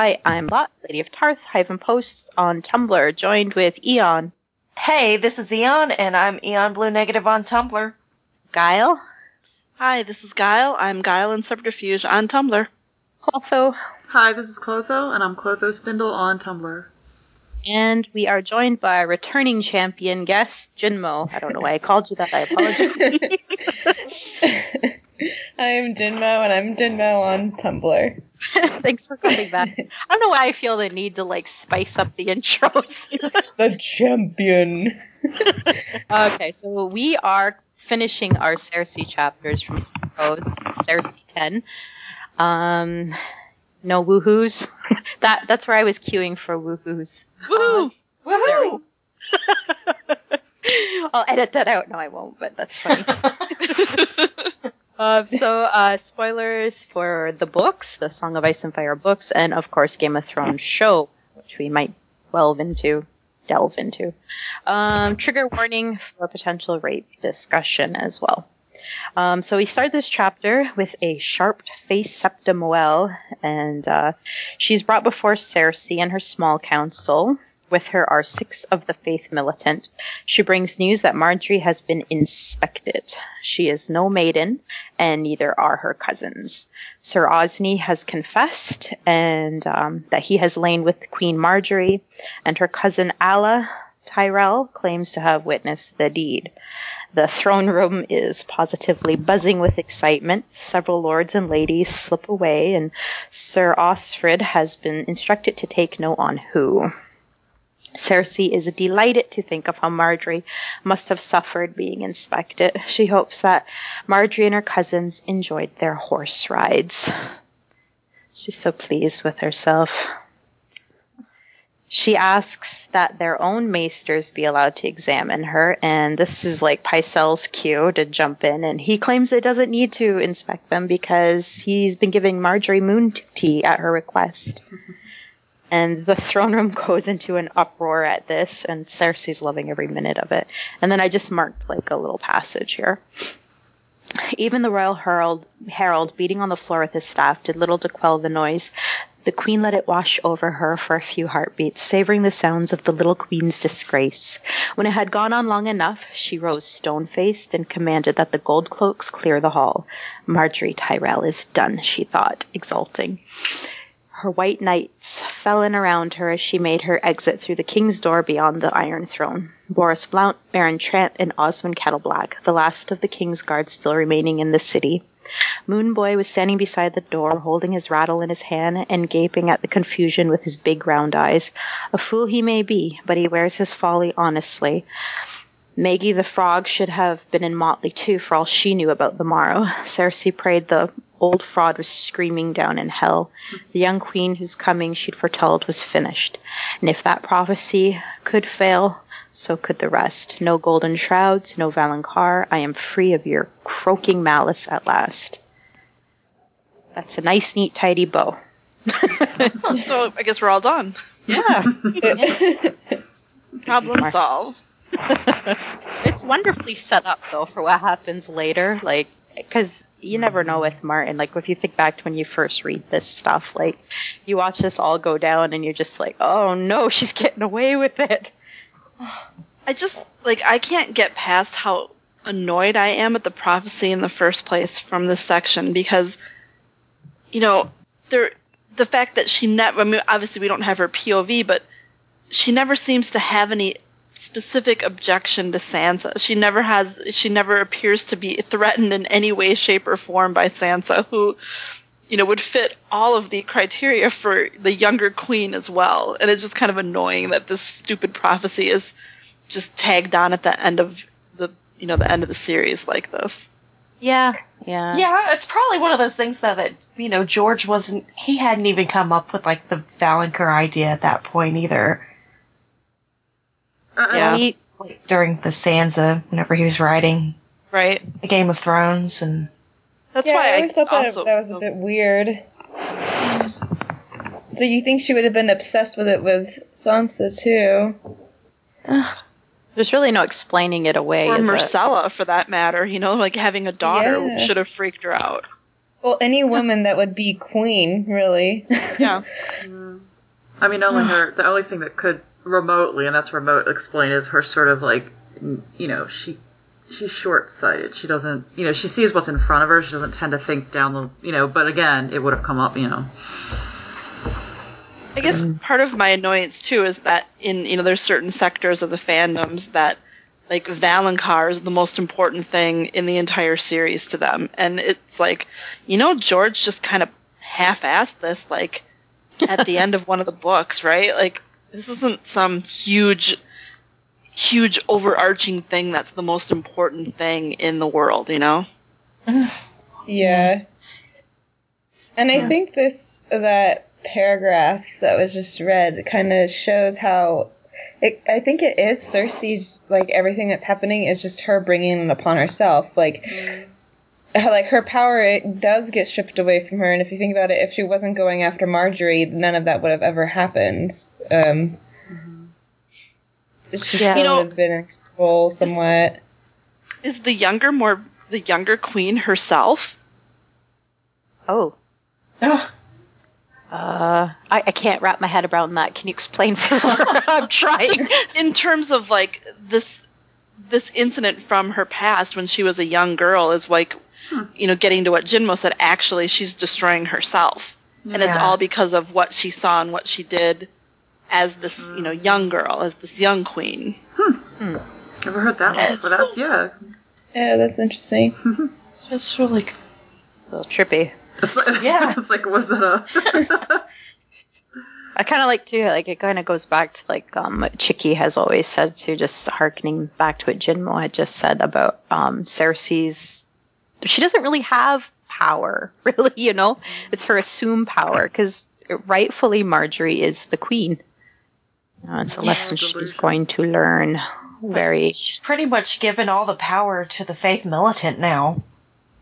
Hi, I'm Lot, Lady of Tarth, hyphen posts on Tumblr, joined with Eon, Hey, this is Eon, and I'm Eon Blue Negative on Tumblr. Guile, Hi, this is Guile. I'm Guile in Subterfuge on Tumblr. Clotho, Hi, this is Clotho, and I'm Clotho Spindle on Tumblr. and we are joined by returning champion guest, Jinmo. I don't know why I called you that, I apologize. I'm Jinmo, and I'm Jinmo on Tumblr. Thanks for coming back. I don't know why I feel the need to like spice up the intros. The champion. okay, so we are finishing our Cersei chapters from Suppose, Cersei 10. Um, no woohoos. that that's where I was queuing for woohoos. Woo! Woohoo! I'll edit that out. No, I won't, but that's funny. Uh, so, uh, spoilers for the books, the Song of Ice and Fire books, and of course Game of Thrones show, which we might delve into. Delve into. Um, trigger warning for potential rape discussion as well. Um, so we start this chapter with a sharp-faced Septa Moelle, and uh, she's brought before Cersei and her small council. With her are six of the faith militant. She brings news that Margaery has been inspected. She is no maiden, and neither are her cousins. Sir Osney has confessed, and um, that he has lain with Queen Margaery, and her cousin Alla Tyrell claims to have witnessed the deed. The throne room is positively buzzing with excitement. Several lords and ladies slip away, and Sir Osfryd has been instructed to take note on who. Cersei is delighted to think of how Margaery must have suffered being inspected. She hopes that Margaery and her cousins enjoyed their horse rides. She's so pleased with herself. She asks that their own maesters be allowed to examine her, and this is like Pycelle's cue to jump in, and he claims it doesn't need to inspect them because he's been giving Margaery moon tea at her request. And the throne room goes into an uproar at this, and Cersei's loving every minute of it. And then I just marked like a little passage here. Even the royal herald, herald beating on the floor with his staff did little to quell the noise. The queen let it wash over her for a few heartbeats, savoring the sounds of the little queen's disgrace. When it had gone on long enough, she rose stone-faced and commanded that the gold cloaks clear the hall. Margaery Tyrell is done, she thought, exulting. Her white knights fell in around her as she made her exit through the king's door beyond the Iron Throne. Boros Blount, Baron Trant, and Osmund Kettleblack, the last of the king's guard still remaining in the city. Moonboy was standing beside the door, holding his rattle in his hand and gaping at the confusion with his big round eyes. A fool he may be, but he wears his folly honestly. Maggie the Frog should have been in Motley too, for all she knew about the morrow. Cersei prayed the old fraud was screaming down in hell. The young queen whose coming she'd foretold was finished. And if that prophecy could fail, so could the rest. No golden shrouds, no Valonqar. I am free of your croaking malice at last. That's a nice, neat, tidy bow. So I guess we're all done. Yeah. Problem solved. it's wonderfully set up though for what happens later like because you never know with martin like if you think back to when you first read this stuff like you watch this all go down and you're just like oh no she's getting away with it. I just like I can't get past how annoyed I am at the prophecy in the first place from this section because you know there the fact that she never I mean obviously we don't have her POV but she never seems to have any specific objection to Sansa. She never has she never appears to be threatened in any way shape or form by Sansa who you know would fit all of the criteria for the younger queen as well. And it's just kind of annoying that this stupid prophecy is just tagged on at the end of the you know the end of the series like this. Yeah, yeah. Yeah, it's probably one of those things though that you know George wasn't. He hadn't even come up with like the valonqar idea at that point either. Uh, Yeah. He, Like during the Sansa, whenever he was writing Right. the Game of Thrones, and That's yeah, why I always thought that, also that was a bit weird. So you think she would have been obsessed with it with Sansa too? there's really no explaining it away. or is it? Myrcella for that matter. You know, like having a daughter Yeah. should have freaked her out. Well, any woman that would be queen, really. Yeah. I mean, only her. The only thing that could remotely, and that's remote, explain is her sort of like, you know, she she's short sighted. She doesn't, you know, she sees what's in front of her. She doesn't tend to think down the, you know. But again, it would have come up, you know. I guess mm-hmm. part of my annoyance too is that in you know there's certain sectors of the fandoms that like Valonqar is the most important thing in the entire series to them, and it's like you know George just kind of half-assed this like at the end of one of the books, right? Like this isn't some huge huge overarching thing that's the most important thing in the world, you know? Yeah. And I think this that paragraph that was just read kind of shows how it, I think it is Cersei's like everything that's happening is just her bringing it upon herself. Like how, like her power it does get stripped away from her and if you think about it if she wasn't going after Margaery none of that would have ever happened. Um she Yeah. still You know- would have been in control somewhat. Is the younger more the younger queen herself? Oh. oh Uh, I, I can't wrap my head around that. Can you explain for me? I'm trying. in terms of like this this incident from her past when she was a young girl is like you know getting to what Jinmo said actually she's destroying herself and it's all because of what she saw and what she did as this you know young girl as this young queen Never heard that one before. That, yeah. Yeah, that's interesting. it's really a little trippy. It's like, Yeah. it's like, was that a? I kind of like to like it kind of goes back to like um what Chicky has always said to just harkening back to what Jinmo had just said about um Cersei's. She doesn't really have power, really. You know, it's her assumed power because rightfully Margaery is the queen. Uh, it's a lesson she's going to learn. Very. she's pretty much given all the power to the faith militant now.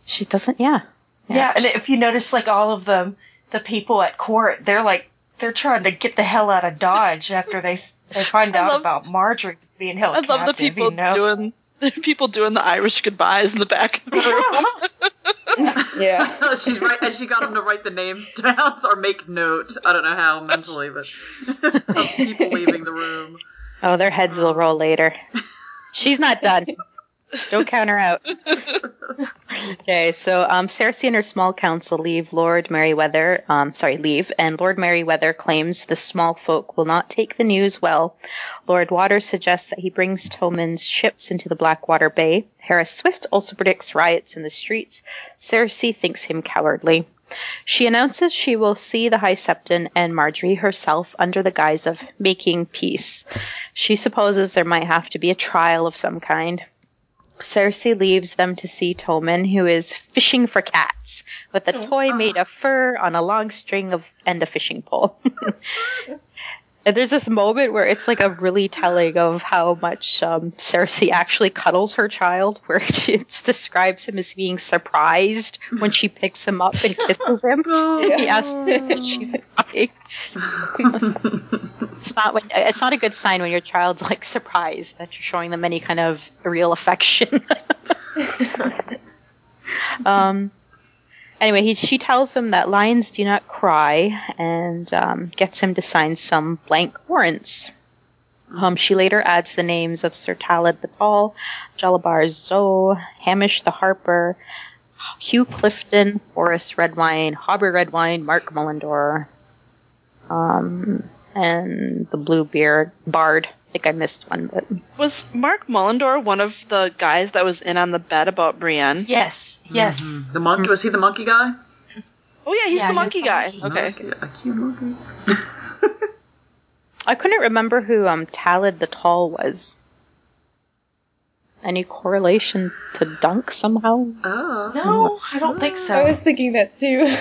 She doesn't. Yeah. Yeah, and if you notice, like all of the the people at court, they're like they're trying to get the hell out of Dodge after they they find I out love- about Margaery being held I love the people you know? doing the people doing the Irish goodbyes in the back of the room Yeah. She's right, and she got them to write the names down or make note. I don't know how mentally, but of people leaving the room. Oh, their heads will roll later. She's not done. Don't count her out. okay, so um, Cersei and her small council leave Lord Merryweather, um, sorry, leave, and Lord Merryweather claims the small folk will not take the news well. Lord Waters suggests that he brings Tommen's ships into the Blackwater Bay. Harys Swyft also predicts riots in the streets. Cersei thinks him cowardly. She announces she will see the High Septon and Margaery herself under the guise of making peace. She supposes there might have to be a trial of some kind. Cersei leaves them to see Tommen, who is fishing for cats with a oh, toy made of fur on a long string of and a fishing pole. and there's this moment where it's like a really telling of how much um, Cersei actually cuddles her child, where she it describes him as being surprised when she picks him up and kisses him. He asks, she's crying. it's not when it's not a good sign when your child's like surprised that you're showing them any kind of real affection. um. Anyway, he, she tells him that lions do not cry and um, gets him to sign some blank warrants. Um, she later adds the names of Sir Talad the Tall, Jalabhar Xho, Hamish the Harper, Hugh Clifton, Horas Redwyne, Hobber Redwyne, Mark Mullendore, um, and the Bluebeard Bard. I think I missed one, but was Mark Mullendore one of the guys that was in on the bet about Brienne Yes, yes. Mm-hmm. The monkey was he the monkey guy? oh yeah he's Yeah, the he monkey was guy the okay Monkey, a cute monkey. I couldn't remember who um Talad the Tall was. Any correlation to Dunk somehow? Oh. No, I don't think so. I was thinking that too.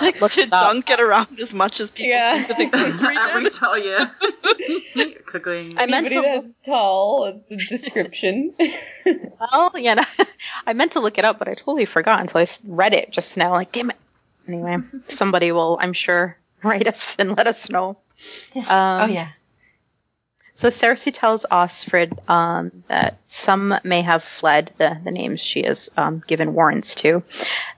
Like, Look did it up. Dunk get around as much as people Yeah. seem to think Prince Every did? tell you. Cooking. I meant to- that's tall is the description. Oh, yeah. no, I meant to look it up, but I totally forgot until I read it just now. Like, damn it. Anyway, somebody will, I'm sure, write us and let us know. Um, oh yeah. So Cersei tells Osfryd um, that some may have fled, the, the names she has um, given warrants to,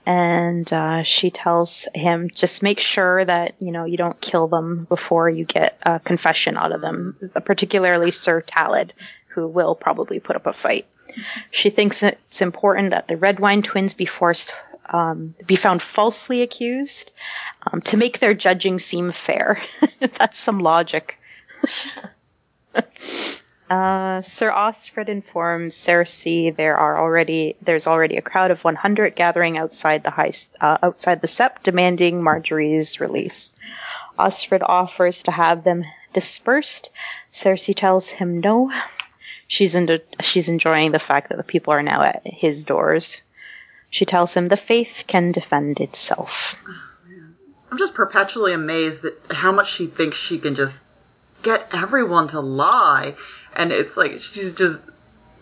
and uh, she tells him just make sure that you know you don't kill them before you get a confession out of them, particularly Sir Talad, who will probably put up a fight. She thinks it's important that the Redwyne twins be forced. Um, be found falsely accused um, to make their judging seem fair. That's some logic. Uh, Sir Osfryd informs Cersei there are already there's already a crowd of 100 gathering outside the high uh, outside the sept demanding Margaery's release. Osfryd offers to have them dispersed. Cersei tells him no. She's into, she's enjoying the fact that the people are now at his doors. She tells him the faith can defend itself. I'm just perpetually amazed at how much she thinks she can just get everyone to lie. And it's like she's just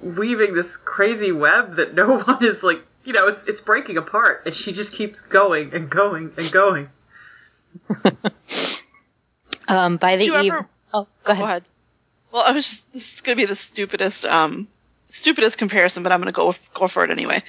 weaving this crazy web that no one is like, you know, it's it's breaking apart and she just keeps going and going and going. Um, by the Did eve- ever- oh, go ahead. Go ahead. Well, I was just, this is going to be the stupidest, um, stupidest comparison, but I'm going to go go for it anyway.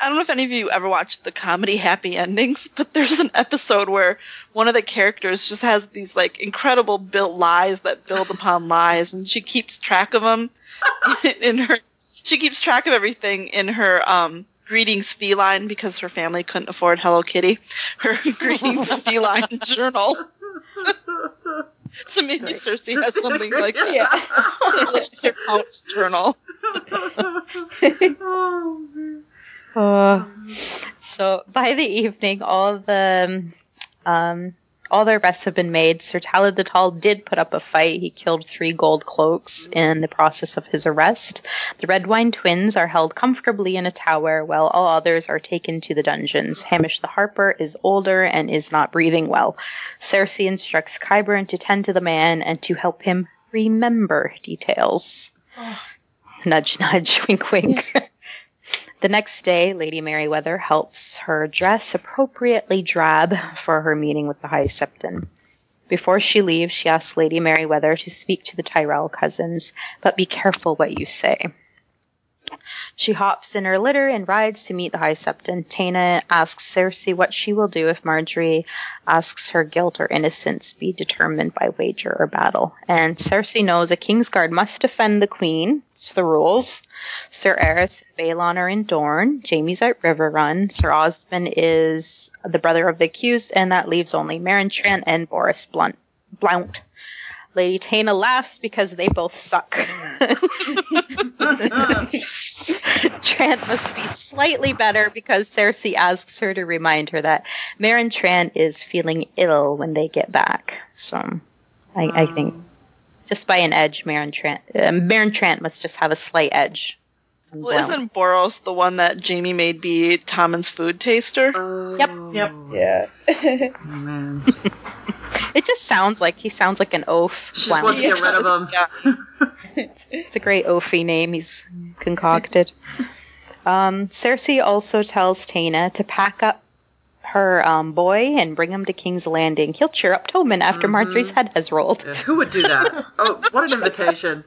I don't know if any of you ever watched the comedy Happy Endings, but there's an episode where one of the characters just has these like incredible built lies that build upon lies, and she keeps track of them in her. She keeps track of everything in her um, greetings feline because her family couldn't afford Hello Kitty. Her greetings feline journal. So maybe Cersei has something like that. Yeah. It's her count journal. oh, man. Uh, so by the evening, all the um, all the arrests have been made. Sir Talad the Tall did put up a fight. He killed three gold cloaks in the process of his arrest. The Redwyne twins are held comfortably in a tower, while all others are taken to the dungeons. Hamish the Harper is older and is not breathing well. Cersei instructs Qyburn to tend to the man and to help him remember details. Nudge, nudge, wink, wink. The next day, Lady Merryweather helps her dress appropriately drab for her meeting with the High Septon. Before she leaves, she asks Lady Merryweather to speak to the Tyrell cousins, but be careful what you say. She hops in her litter and rides to meet the High Septon. Taena asks Cersei what she will do if Marjorie asks her guilt or innocence be determined by wager or battle. And Cersei knows a Kingsguard must defend the Queen. It's the rules. Sir Arys and Balon are in Dorne. Jaime's at Riverrun. Sir Osmond is the brother of the accused, and that leaves only Meryn Trant and Boros Blunt. Blount. Lady Taena laughs because they both suck. Trant must be slightly better because Cersei asks her to remind her that Meryn Trant is feeling ill when they get back. So I, I think just by an edge, Meryn Trant, uh, Meryn Trant must just have a slight edge. On Well, isn't Boros the one that Jaime made be Tommen's food taster? Oh, Yep. Yep. yeah. man. It just sounds like he sounds like an oaf. She just wants to get rid of him. Yeah. It's a great oafy name he's concocted. Um, Cersei also tells Taena to pack up her um, boy and bring him to King's Landing. He'll cheer up Tommen after Margaery's head has rolled. Yeah, Who would do that? Oh, what an invitation.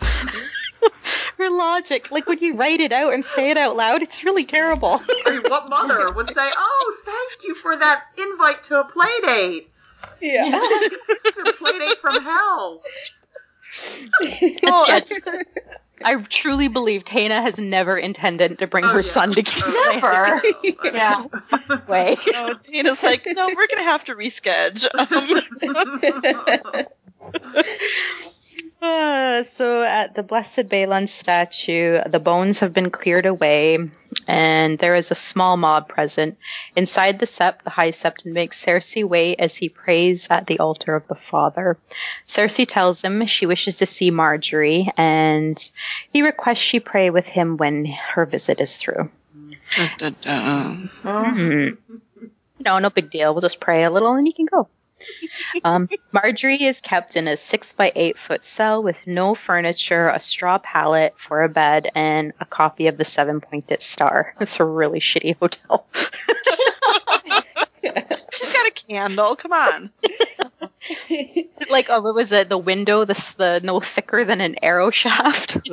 Her logic, like when you write it out and say it out loud, it's really terrible. I mean, what mother would say, "Oh, thank you for that invite to a play date. Yeah. It's a play date from hell." Oh, Yeah, I truly believe Taena has never intended to bring Oh, her yeah. son to King's Landing. Never. yeah. Way. Oh, no, Tina's like, no, we're gonna have to reschedule. Uh, so at the Blessed Balon statue, the bones have been cleared away, and there is a small mob present. Inside the sept, the High Septon makes Cersei wait as he prays at the altar of the Father. Cersei tells him she wishes to see Margaery, and he requests she pray with him when her visit is through. Dun, dun, dun. Hmm. No, no big deal. We'll just pray a little and you can go. Um, Margaery is kept in a six by eight foot cell with no furniture, a straw pallet for a bed, and a copy of the seven pointed star. It's a really shitty hotel. She's got a candle. Come on. like, oh, what was it? The window, the, the no thicker than an arrow shaft.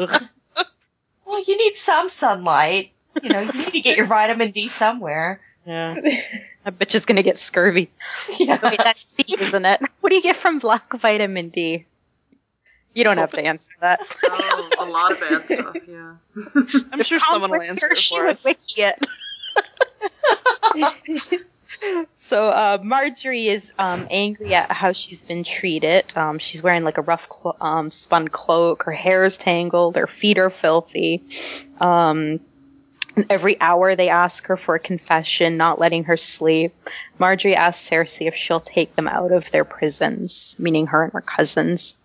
Well, you need some sunlight. You know, you need to get your vitamin D somewhere. yeah. That bitch is gonna get scurvy. Yeah. Wait, that's C, isn't it? What do you get from black vitamin D? You don't have to answer that. Oh, a lot of bad stuff. Yeah. I'm sure someone will answer it She for would us. wiki it. so uh, Margaery is um, angry at how she's been treated. Um, she's wearing like a rough clo- um, spun cloak. Her hair is tangled. Her feet are filthy. Um, every hour they ask her for a confession, not letting her sleep. Margaery asks Cersei if she'll take them out of their prisons, meaning her and her cousins.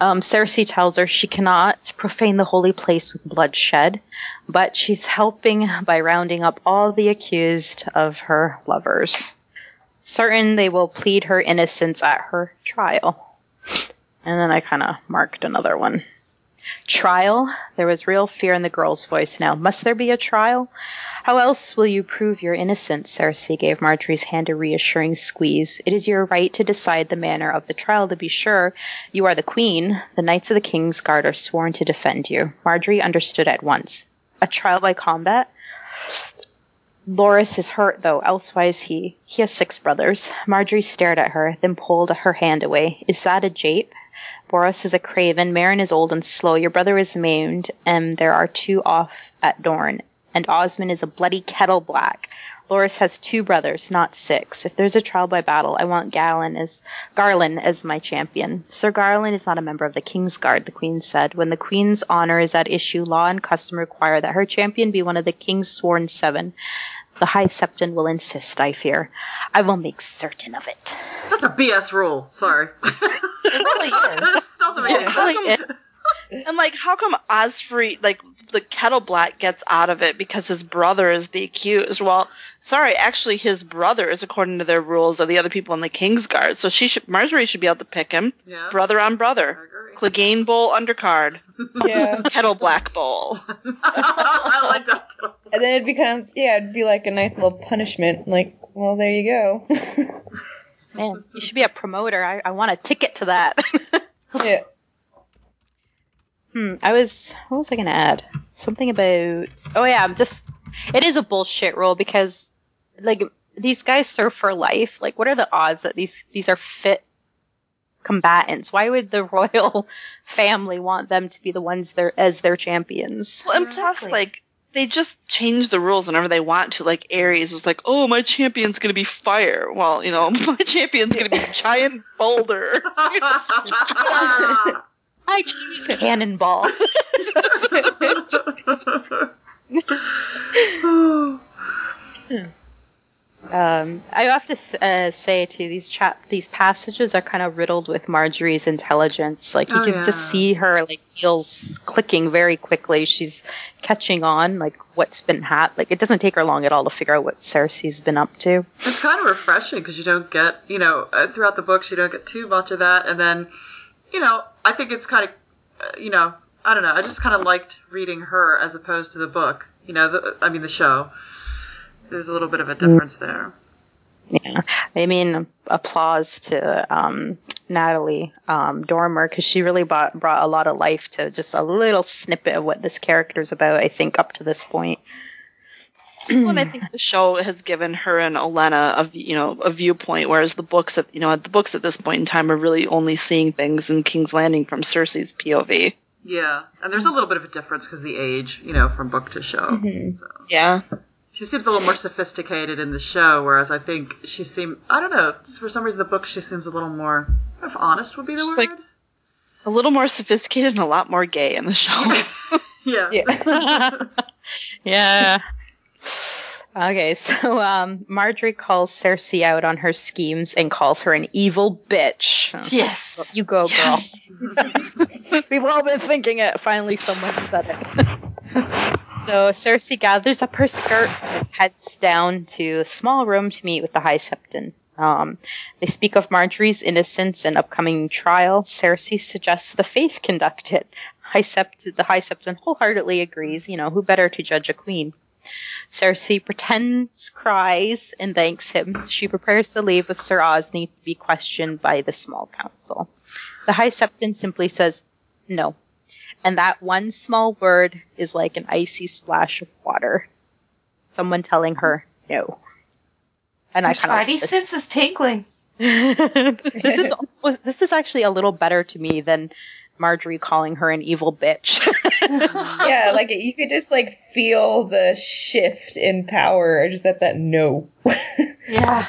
Um, Cersei tells her she cannot profane the holy place with bloodshed, but she's helping by rounding up all the accused of her lovers. Certain they will plead her innocence at her trial. And then I kind of marked another one. Trial? There was real fear in the girl's voice now. Must there be a trial? How else will you prove your innocence? Cersei gave Margaery's hand a reassuring squeeze. It is your right to decide the manner of the trial, to be sure. You are the queen. The knights of the king's guard are sworn to defend you. Margaery understood at once. A trial by combat? Loras is hurt, though, elsewise he. He has six brothers. Margaery stared at her, then pulled her hand away. Is that a jape? Boros is a craven, Meryn is old and slow, your brother is maimed, and there are two off at Dorne, and Osmund is a bloody kettle black. Loras has two brothers, not six. If there's a trial by battle, I want Galen as Garland as my champion. Sir Garlan is not a member of the King's Guard, the Queen said. When the Queen's honor is at issue, law and custom require that her champion be one of the King's sworn seven. The High Septon will insist, I fear. I will make certain of it. That's a BS rule. Sorry. It really is. this doesn't make sense. really is. And like, how come Osfrey, like the Kettle Black, gets out of it because his brother is the accused? Well, sorry, actually, his brother is, according to their rules, are the other people in the King's Guard. So she should, Margaery should be able to pick him, Yeah. brother on I brother. agree. Clegane Bowl undercard, yeah. Kettle Black Bowl. I like that. And then it becomes, yeah, it'd be like a nice little punishment. Like, well, there you go. Man, you should be a promoter. I, I want a ticket to that. yeah. Hmm, I was what was I gonna add? Something about oh yeah, I'm just it is a bullshit rule because like these guys serve for life. Like what are the odds that these these are fit combatants? Why would the royal family want them to be the ones there as their champions? Well, and plus, like, they just change the rules whenever they want to. Like, Aerys was like, oh, my champion's gonna be fire. Well, you know, my champion's gonna be giant boulder. I choose cannonball. Hmm. Um, I have to uh, say too, these chap these passages are kind of riddled with Margaery's intelligence. Like you Oh, can yeah. just see her like wheels clicking very quickly. She's catching on like what's been hat. Like it doesn't take her long at all to figure out what Cersei's been up to. It's kind of refreshing because you don't get, you know, uh, throughout the books you don't get too much of that, and then, you know, I think it's kind of, uh, you know, I don't know. I just kind of liked reading her as opposed to the book. You know, the, I mean the show. There's a little bit of a difference there. Yeah, I mean applause to um, Natalie um, Dormer because she really brought brought a lot of life to just a little snippet of what this character's about. I think up to this point. and I think the show has given her and Olenna a you know a viewpoint, whereas the books at you know the books at this point in time are really only seeing things in King's Landing from Cersei's POV. Yeah, and there's a little bit of a difference because the age, you know, from book to show. So Yeah, she seems a little more sophisticated in the show, whereas I think she seemed, I don't know for some reason the book she seems a little more, I don't know if honest would be the Just word. like- A little more sophisticated and a lot more gay in the show. Yeah. Yeah. yeah. Okay, so um, Margaery calls Cersei out on her schemes and calls her an evil bitch. Yes. You go, girl. We've all been thinking it. Finally, someone said it. So Cersei gathers up her skirt and heads down to a small room to meet with the High Septon. Um, they speak of Margaery's innocence and upcoming trial. Cersei suggests the faith conduct it. High Sept- the High Septon wholeheartedly agrees. You know, who better to judge a queen? Cersei pretends, cries, and thanks him. She prepares to leave with Sir Osney to be questioned by the small council. The High Septon simply says, no. And that one small word is like an icy splash of water. Someone telling her no. And Her I kind spidey of sense is tingling. this is this is actually a little better to me than Margaery calling her an evil bitch. yeah, like you could just like feel the shift in power I just at that no. Yeah.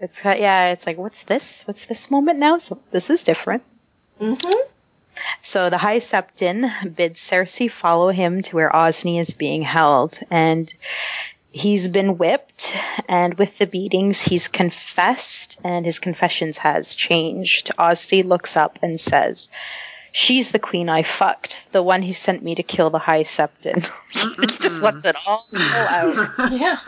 it's got- yeah, it's like what's this? What's this moment now? So this is different. Mm-hmm. So the High Septon bids Cersei follow him to where Osney is being held, and he's been whipped, and with the beatings, he's confessed, and his confessions has changed. Osney looks up and says, "She's the queen I fucked, the one who sent me to kill the High Septon." he just lets it all out. Yeah.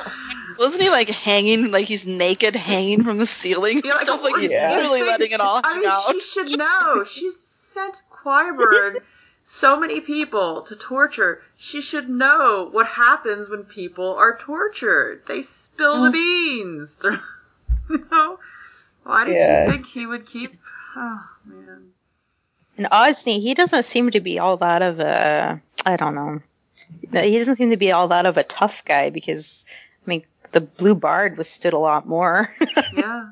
Wasn't he like hanging, like he's naked, hanging from the ceiling? Yeah, like, Stuff like he's Yeah. literally letting it all out. I hang mean, out. she should know. She's sent Qyburn so many people to torture. She should know what happens when people are tortured. They spill the mm. beans. They're, you know, why did Yeah. you think he would keep? Oh man. And Osney, he doesn't seem to be all that of a, I don't know. He doesn't seem to be all that of a tough guy because, I mean, the Blue Bard withstood a lot more. Yeah, yeah.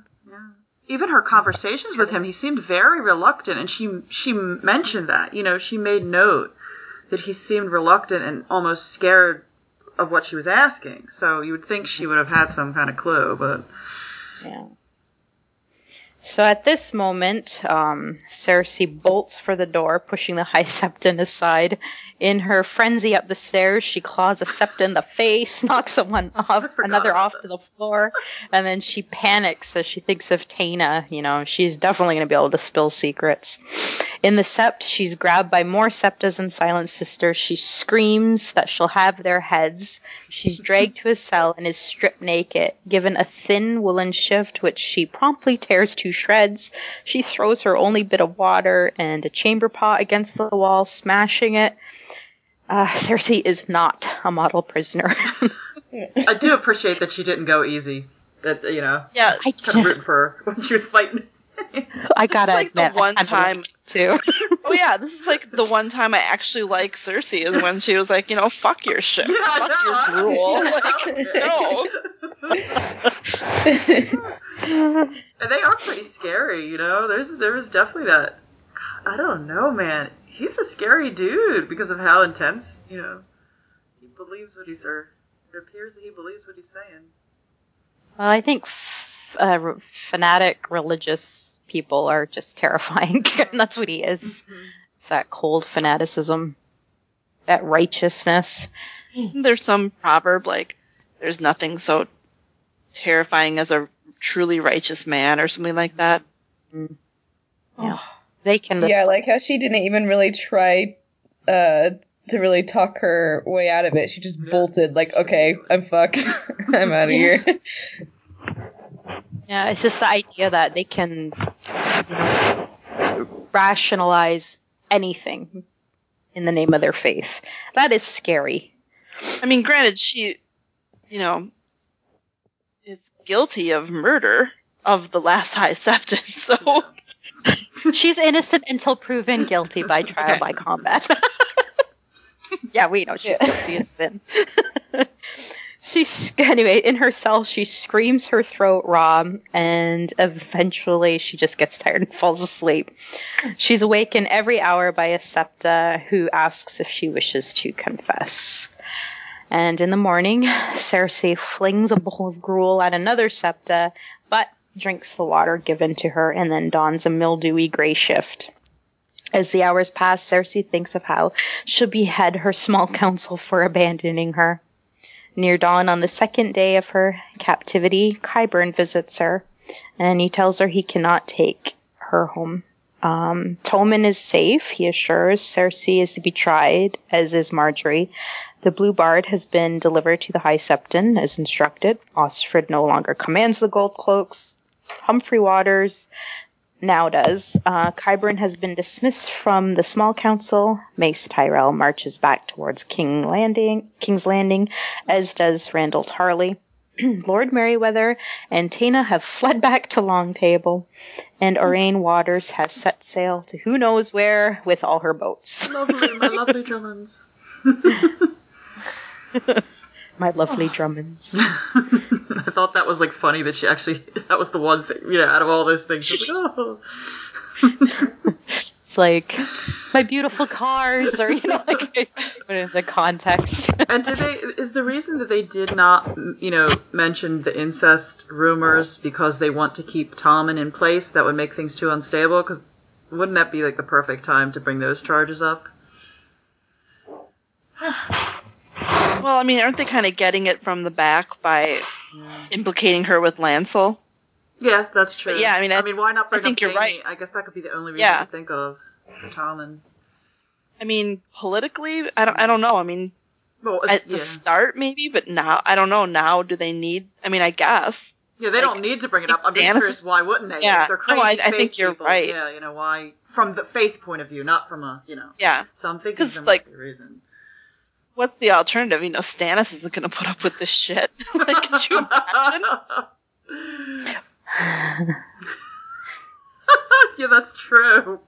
Even her conversations with him, he seemed very reluctant, and she she mentioned that. You know, she made note that he seemed reluctant and almost scared of what she was asking. So you would think she would have had some kind of clue, but yeah. So at this moment, um, Cersei bolts for the door, pushing the High Septon aside. In her frenzy up the stairs, she claws a Septon in the face, knocks someone off, another off that. to the floor, and then she panics as she thinks of Taena. You know, she's definitely going to be able to spill secrets. In the Sept, she's grabbed by more Septas and Silent Sisters. She screams that she'll have their heads. She's dragged to a cell and is stripped naked, given a thin woolen shift which she promptly tears to shreds. She throws her only bit of water and a chamber pot against the wall, smashing it. Uh, Cersei is not a model prisoner. I do appreciate that she didn't go easy. That you know, Yeah, I, kind of rooting for her when she was fighting. I gotta like the admit, I one time- too. oh yeah, this is like the one time I actually like Cersei is when she was like, you know, fuck your shit, Yeah, fuck no, your I- gruel. yeah, Like, no. And they are pretty scary, you know. There's there was definitely that. I don't know, man. He's a scary dude because of how intense, you know. He believes what he's or it appears that he believes what he's saying. Well, I think f- uh, r- fanatic religious people are just terrifying. and that's what he is. It's that cold fanaticism, that righteousness. There's some proverb like, "There's nothing so terrifying as a truly righteous man," or something like that. Yeah. They can. yeah, like how she didn't even really try uh to really talk her way out of it. She just Yeah. bolted like, okay, I'm fucked. I'm out of here. Yeah, it's just the idea that they can you know, rationalize anything in the name of their faith. That is scary. I mean, granted, she, you know, is guilty of murder of the last High Septon, so She's innocent until proven guilty by trial Okay. by combat. yeah, we know she's guilty of sin. She's anyway in her cell. She screams her throat raw, and eventually she just gets tired and falls asleep. She's awakened every hour by a septa who asks if she wishes to confess. And in the morning, Cersei flings a bowl of gruel at another septa, but drinks the water given to her and then dons a mildewy gray shift. As the hours pass, Cersei thinks of how she'll behead her small council for abandoning her. Near dawn on the second day of her captivity, Qyburn visits her, and he tells her he cannot take her home. Um, Tommen is safe, he assures. Cersei is to be tried, as is Margaery. The Blue Bard has been delivered to the High Septon, as instructed. Osfryd no longer commands the Gold Cloaks. Humphrey Waters now does. Uh, Qyburn has been dismissed from the small council. Mace Tyrell marches back towards King Landing, King's Landing, as does Randyll Tarly. Lord Merryweather and Taena have fled back to Longtable, and Aurane Waters has set sail to who knows where with all her boats. Lovely, my lovely dromonds. My lovely dromonds. I thought that was like funny that she actually that was the one thing you know out of all those things. She was like, oh, It's like my beautiful cars, or you know, like the context. And did they? Is the reason that they did not, you know, mention the incest rumors because they want to keep Tommen in place? That would make things too unstable. Because wouldn't that be like the perfect time to bring those charges up? Well, I mean, aren't they kind of getting it from the back by implicating her with Lancel? Yeah, that's true. But yeah, I mean, I- I mean, why not bring I think up you're Jaime? right. I guess that could be the only reason Yeah. to think of for Tommen. I mean, politically, I don't, I don't know. I mean, Well, at the start maybe, but now I don't know. Now do they need? I mean, I guess. Yeah, they Like, don't need to bring it up. I'm just curious why wouldn't they? Yeah. They're No, crazy I- I think you're people, right. Yeah, you know why? From the faith point of view, not from a you know. Yeah. So I'm thinking there like- be a reason. What's the alternative? You know, Stannis isn't going to put up with this shit. like, could you imagine? yeah, that's true.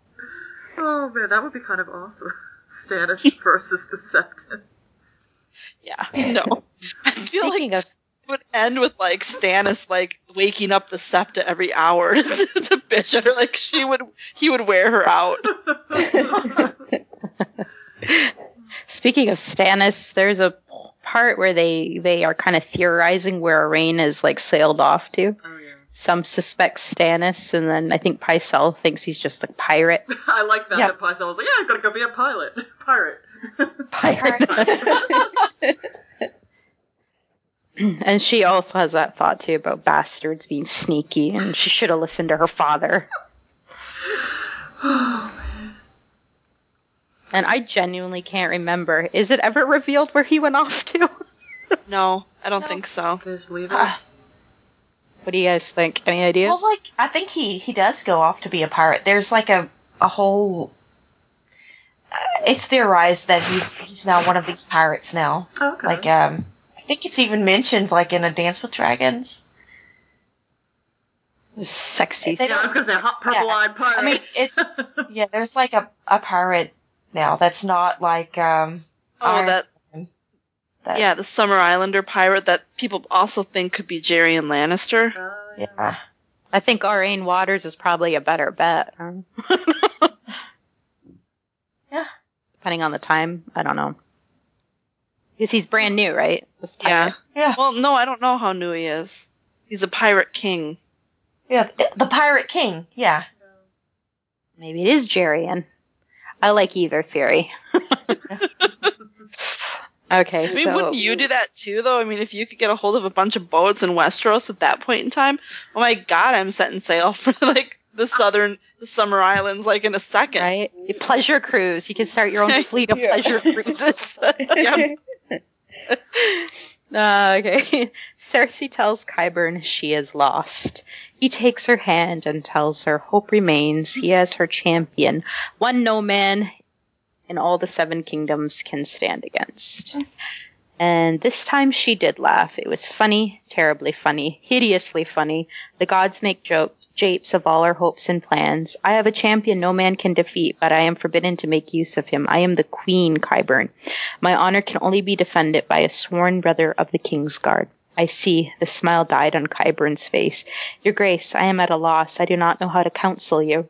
Oh man, that would be kind of awesome. Stannis versus the Septon. Yeah. No. I feel like of it would end with like Stannis like waking up the Septa every hour to, to bitch at her. Like she would, he would wear her out. Speaking of Stannis, there's a part where they they are kind of theorizing where Aurane is like sailed off to. Oh yeah. Some suspect Stannis, and then I think Pycelle thinks he's just a pirate. I like that. Yeah. That Pycelle was like, "Yeah, I'm gonna go be a pilot, Pirate. pirate." and she also has that thought too about bastards being sneaky, and she should have listened to her father. And I genuinely can't remember. Is it ever revealed where he went off to? No, I don't think so. Just leave it. Ah. What do you guys think? Any ideas? Well, like I think he he does go off to be a pirate. There's like a a whole. Uh, it's theorized that he's he's now one of these pirates now. okay. Like um, I think it's even mentioned like in a Dance with Dragons. Sexy. They yeah, I was gonna say hot purple-eyed pirate. I mean, it's yeah. There's like a a pirate now that's not like um. Oh, Iron that Man. That- yeah, the Summer Islander pirate that people also think could be Gerion Lannister. Oh, Yeah. I think Aurane Waters is probably a better bet. huh? Yeah. Depending on the time, I don't know. Because he's brand new, right? This Yeah. pirate. Yeah. Well, no, I don't know how new he is. He's a pirate king. Yeah. The, the Pirate King. Yeah. Maybe it is Gerion. I like either theory. okay, I mean, so wouldn't you do that too, though? I mean, if you could get a hold of a bunch of boats in Westeros at that point in time, oh my god, I'm setting sail for like the southern, the Summer Islands, like in a second. right? Pleasure cruise. You can start your own fleet of Yeah. pleasure cruises. Yep. Uh, okay. Cersei tells Qyburn she is lost. He takes her hand and tells her hope remains. He has her champion, one no man in all the seven kingdoms can stand against. And this time she did laugh. It was funny, terribly funny, hideously funny. The gods make jokes, japes of all our hopes and plans. I have a champion no man can defeat, but I am forbidden to make use of him. I am the queen, Qyburn. My honor can only be defended by a sworn brother of the king's guard. I see. The smile died on Qyburn's face. Your grace, I am at a loss. I do not know how to counsel you.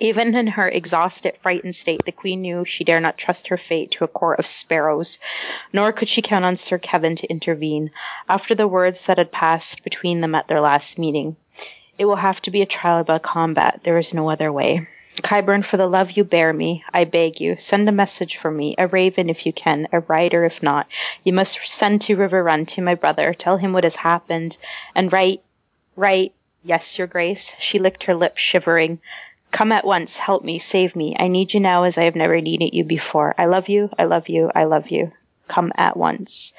Even in her exhausted, frightened state, the queen knew she dare not trust her fate to a court of sparrows, nor could she count on Sir Kevan to intervene. After the words that had passed between them at their last meeting, it will have to be a trial by combat. There is no other way. Qyburn, for the love you bear me, I beg you, send a message for me, a raven if you can, a rider if not. You must send to Riverrun to my brother, tell him what has happened, and write, write, yes, your grace. She licked her lips, shivering. Come at once, help me, save me. I need you now as I have never needed you before. I love you, I love you, I love you. Come at once.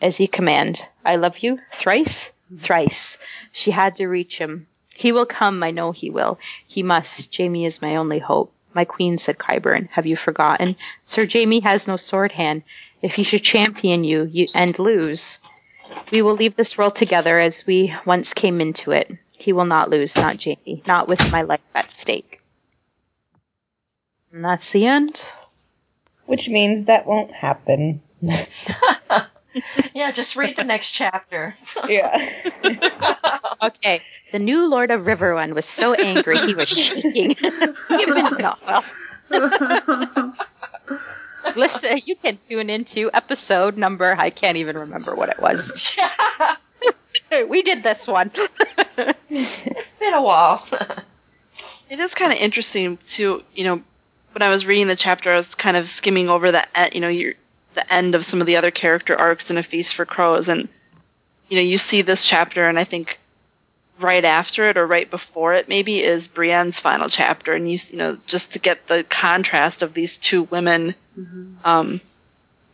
As you command. I love you, thrice? Thrice. She had to reach him. He will come, I know he will. He must. Jaime is my only hope. My queen, said Qyburn. Have you forgotten? Sir Jaime has no sword hand. If he should champion you, you and lose, we will leave this world together as we once came into it. He will not lose, not Jaime, not with my life at stake. And that's the end. Which means that won't happen. Yeah, just read the next chapter. yeah. Okay, the new Lord of Riverrun was so angry he was shaking. Even no, well. Listen, you can tune into episode number. I can't even remember what it was. we did this one. It's been a while. It is kind of interesting to, you know, when I was reading the chapter, I was kind of skimming over the, you know, your, the end of some of the other character arcs in A Feast for Crows, and you know, you see this chapter, and I think right after it or right before it maybe is Brienne's final chapter, and you, you know, just to get the contrast of these two women, um,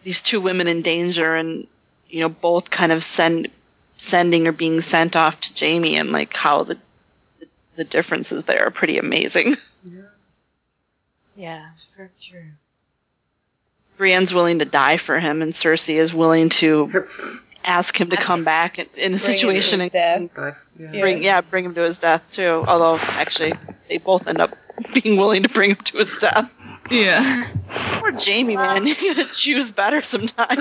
these two women in danger, and you know, both kind of send sending or being sent off to Jaime, and like how the the differences there are pretty amazing. Yeah. Very true. Brienne's willing to die for him, and Cersei is willing to ask him to come back in, in a Bring him to situation his and death. yeah. Yeah. bring yeah bring him to his death too. Although actually they both end up being willing to bring him to his death. Yeah. Poor Jaime, man, you gotta choose better sometimes.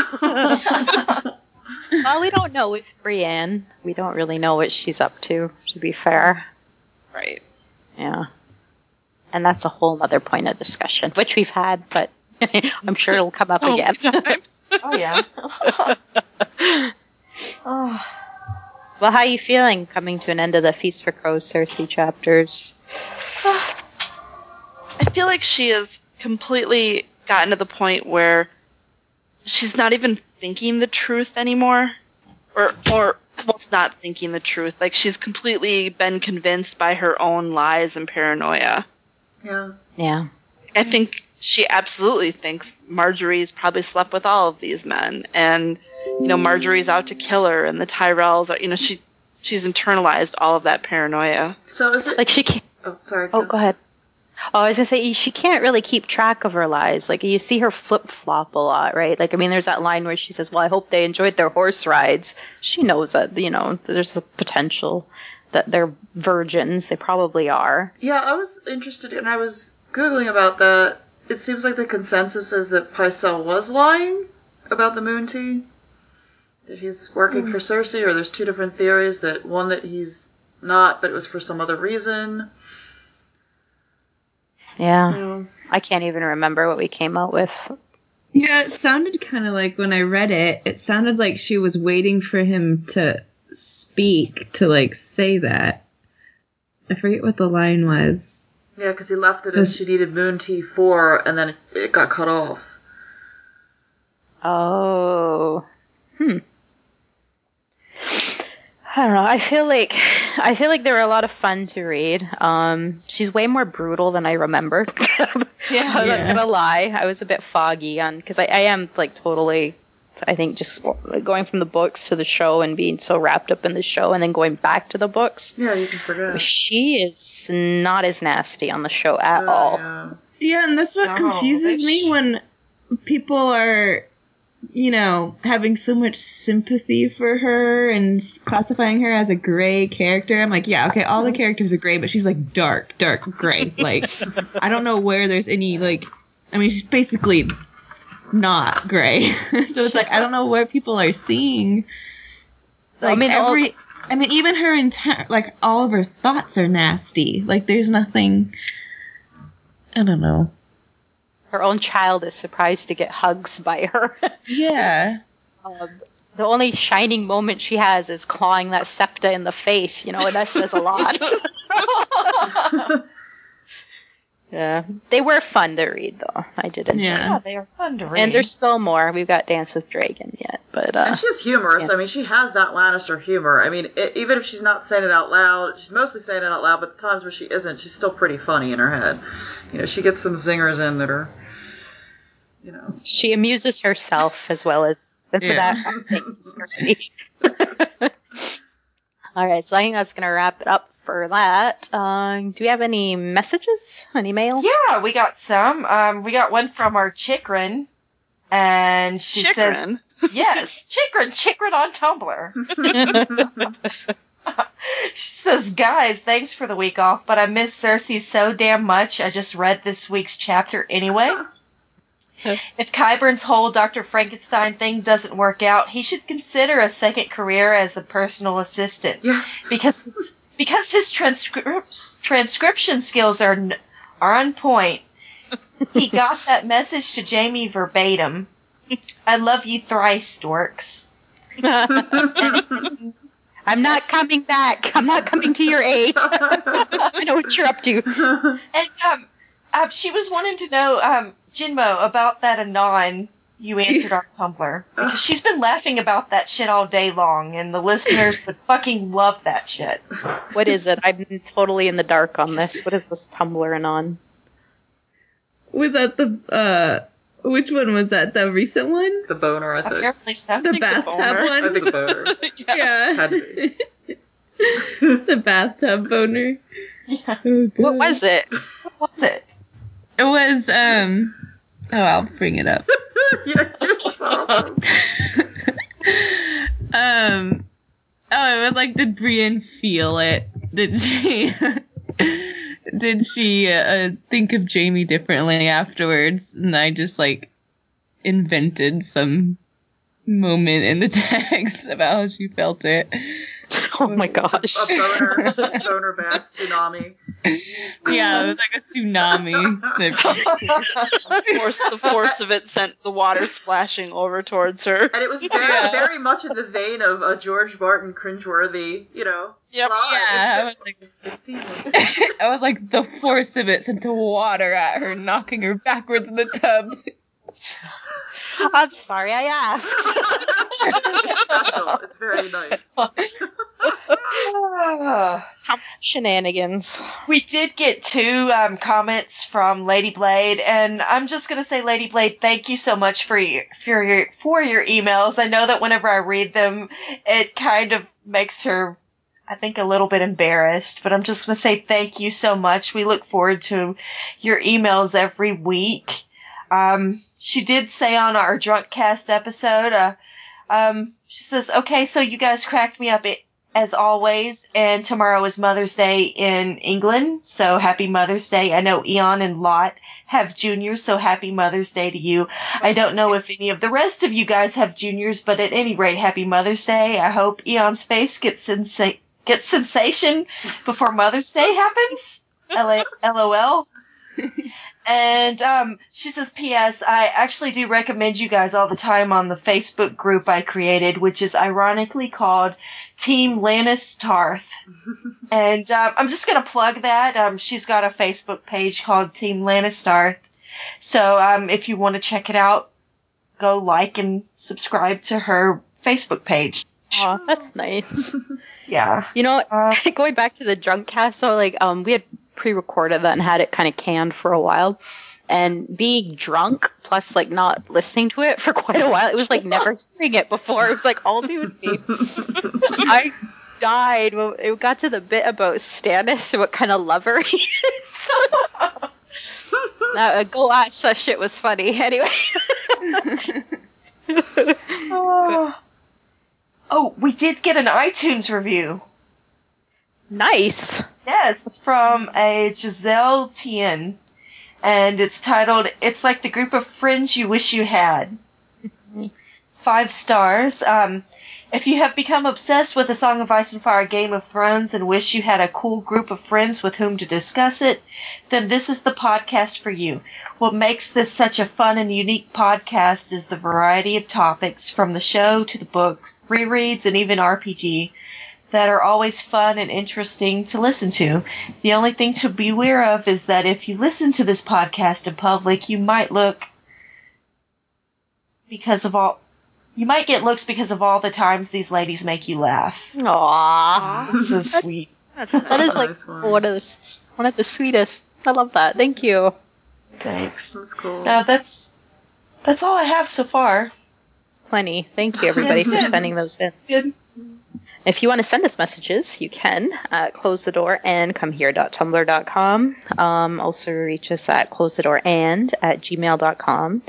Well, we don't know with Brienne. We don't really know what she's up to, to be fair. right. Yeah. And that's a whole other point of discussion, which we've had, but I'm sure it'll come up So again. many. Oh yeah. oh, well, how are you feeling coming to an end of the Feast for Crows Cersei chapters? I feel like she has completely gotten to the point where she's not even thinking the truth anymore. Or or well, it's not thinking the truth. Like she's completely been convinced by her own lies and paranoia. Yeah. Yeah. I think she absolutely thinks Margaery's probably slept with all of these men, and you know Margaery's out to kill her, and the Tyrells are. You know she she's internalized all of that paranoia. So is it? Like she can't. oh, sorry. Oh, go ahead. Oh, I was gonna say she can't really keep track of her lies. Like you see her flip flop a lot, right? Like I mean, there's that line where she says, "Well, I hope they enjoyed their horse rides." She knows that you know there's a potential that they're virgins. They probably are. Yeah, I was interested, and I was googling about that. It seems like the consensus is that Pycelle was lying about the moon tea. That he's working for hmm. Cersei, or there's two different theories. That one that he's not, but it was for some other reason. Yeah. You I can't even remember what we came out with. Yeah, it sounded kind of like when I read it, it sounded like she was waiting for him to speak to like say that. I forget what the line was. yeah, because he left it as she needed moon tea for, and then it, it got cut off. Oh. Hmm. I don't know. I feel like I feel like they were a lot of fun to read. Um, she's way more brutal than I remembered. yeah, I'm Yeah. not gonna lie. I was a bit foggy on because I, I am like totally. I think just going from the books to the show and being so wrapped up in the show and then going back to the books. Yeah, you can forget. She is not as nasty on the show at Oh, all. yeah. Yeah, and that's what Oh, confuses me when people are, you know, having so much sympathy for her and classifying her as a gray character. I'm like, yeah, okay, all the characters are gray, but she's like dark, dark gray. Like, I don't know where there's any, like, I mean, she's basically not gray. so it's like, I don't know where people are seeing. Well, I Like, mean, all- every. I mean, even her entire, like, all of her thoughts are nasty. Like, there's nothing. I don't know. Her own child is surprised to get hugs by her. Yeah. Um, the only shining moment she has is clawing that septa in the face, you know, and that says a lot. Yeah, they were fun to read though. I did enjoy. Yeah. Yeah, they are fun to read. And there's still more. We've got Dance with Dragon yet, but uh, And she's humorous. Yeah. I mean, she has that Lannister humor. I mean, i even if she's not saying it out loud, she's mostly saying it out loud. But the times where she isn't, she's still pretty funny in her head. You know, she gets some zingers in that are, you know. she amuses herself as well as and for Yeah. that. All right, so I think that's gonna wrap it up for that. Um, do we have any messages? Any mail? Yeah, we got some. Um, we got one from our Chikrin, and she says, "Yes, Chikrin, Chikrin on Tumblr." she says, "Guys, thanks for the week off, but I miss Cersei so damn much. I just read this week's chapter anyway." If Qyburn's whole Dr. Frankenstein thing doesn't work out, he should consider a second career as a personal assistant Yes. because because his transcrip- transcription skills are n- are on point. He got that message to Jaime verbatim. I love you thrice, dorks. I'm not coming back. I'm not coming to your aid. I know what you're up to. And um, uh, she was wanting to know, um, Jinmo, about that anon you answered on Tumblr because she's been laughing about that shit all day long, and the listeners would fucking love that shit. What is it? I'm totally in the dark on this. What is this Tumblr and on? Was that the uh which one was that? The recent one? the boner, I think. Apparently, so. The think the bathtub boner. I one? think the boner. Yeah. Had to be. the bathtub boner. Yeah. Oh, What was it? What was it? It was um oh I'll bring it up. yeah, it's awesome. um oh it was like did Brienne feel it? Did she did she uh, think of Jaime differently afterwards? And I just like invented some moment in the text about how she felt it. Oh my gosh. A boner, a boner bath tsunami. Yeah, it was like a tsunami. that- force, the force of it sent the water splashing over towards her. And it was very, Yeah. very much in the vein of a George Martin cringeworthy, you know. Yep. line. Yeah, I was like- fit- seamless. I was like the force of it sent the water at her, knocking her backwards in the tub. I'm sorry I asked. it's special. It's very nice. Shenanigans. We did get two um, comments from Lady Blade, and I'm just gonna say, Lady Blade, thank you so much for your for your for your emails. I know that whenever I read them, it kind of makes her, I think, a little bit embarrassed. But I'm just gonna say thank you so much. We look forward to your emails every week. Um, she did say on our drunk cast episode, uh, um, she says, "Okay, so you guys cracked me up." As always, and tomorrow is Mother's Day in England, so happy Mother's Day. I know Eon and Lot have juniors, so happy Mother's Day to you. I don't know if any of the rest of you guys have juniors, but at any rate, happy Mother's Day. I hope Eon's face gets sensa- gets sensation before Mother's Day happens. LOL. And um, she says, P.S. I actually do recommend you guys all the time on the Facebook group I created, which is ironically called Team Lannis Tarth. and um, I'm just gonna plug that. Um, she's got a Facebook page called Team Lannis Tarth. So um, if you want to check it out, go like and subscribe to her Facebook page. Aw, that's nice. Yeah. You know, Uh, going back to the drunk cast, so like um we had pre-recorded that and had it kind of canned for a while, and being drunk plus like not listening to it for quite a while, it was like never hearing it before. It was like all new to me. I died when it got to the bit about Stannis and what kind of lover he is. Uh, go watch that shit was funny. Anyway, oh. oh, we did get an iTunes review. Nice. Yes, from a Giselle Tien, and it's titled "It's like the group of friends you wish you had." Five stars. Um, if you have become obsessed with A Song of Ice and Fire, Game of Thrones, and wish you had a cool group of friends with whom to discuss it, then this is the podcast for you. What makes this such a fun and unique podcast is the variety of topics, from the show to the books, rereads, and even RPG that are always fun and interesting to listen to. The only thing to beware of is that if you listen to this podcast in public, you might look because of all you might get looks because of all the times these ladies make you laugh. Aww. This is so sweet. That is like Nice one. one of the one of the sweetest. I love that. Thank you. Thanks. That's cool. No, that's that's all I have so far. Plenty. Thank you everybody for sending those in. Good. If you want to send us messages, you can at close the door and come here.tumblr.com. Um, also reach us at close the door and at gmail.com.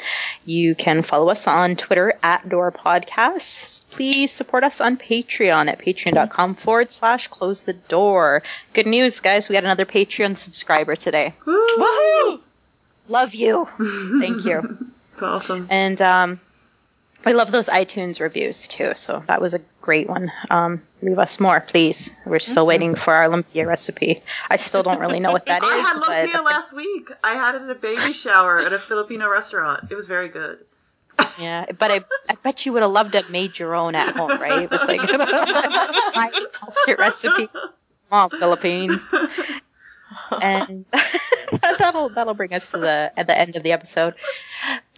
You can follow us on Twitter at door podcasts. Please support us on Patreon at patreon.com forward slash close the door. Good news, guys. We got another Patreon subscriber today. Woo! Woohoo! Love you. Thank you. Awesome. And um, I love those iTunes reviews too. So that was a great one. Um, leave us more, please. We're still waiting for our lumpia recipe. I still don't really know what that is. I had but lumpia last week. I had it at a baby shower at a Filipino restaurant. It was very good. yeah, but I, I bet you would have loved to have made your own at home, right? With like I tossed it recipe. Oh, Philippines. and that'll that'll bring us to the at the end of the episode.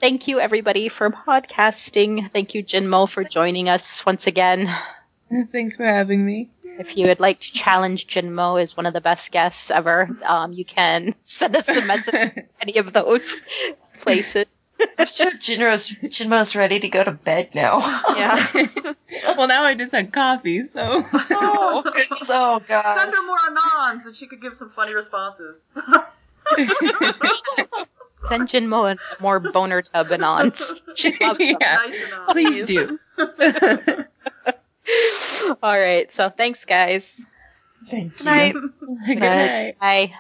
Thank you everybody for podcasting. Thank you Jinmo for joining us once again. Thanks for having me. If you would like to challenge Jinmo as one of the best guests ever, um, you can send us a message at any of those places. I'm sure Jinro's Jinmo's ready to go to bed now. Yeah. well, now I just had coffee, so. oh goodness! Oh gosh! Send her more anons and she could give some funny responses. Send Jinmo a more boner tub anons. She loves. Yeah. nice. Please do. All right. So thanks, guys. Thank Good night. Good night. Bye.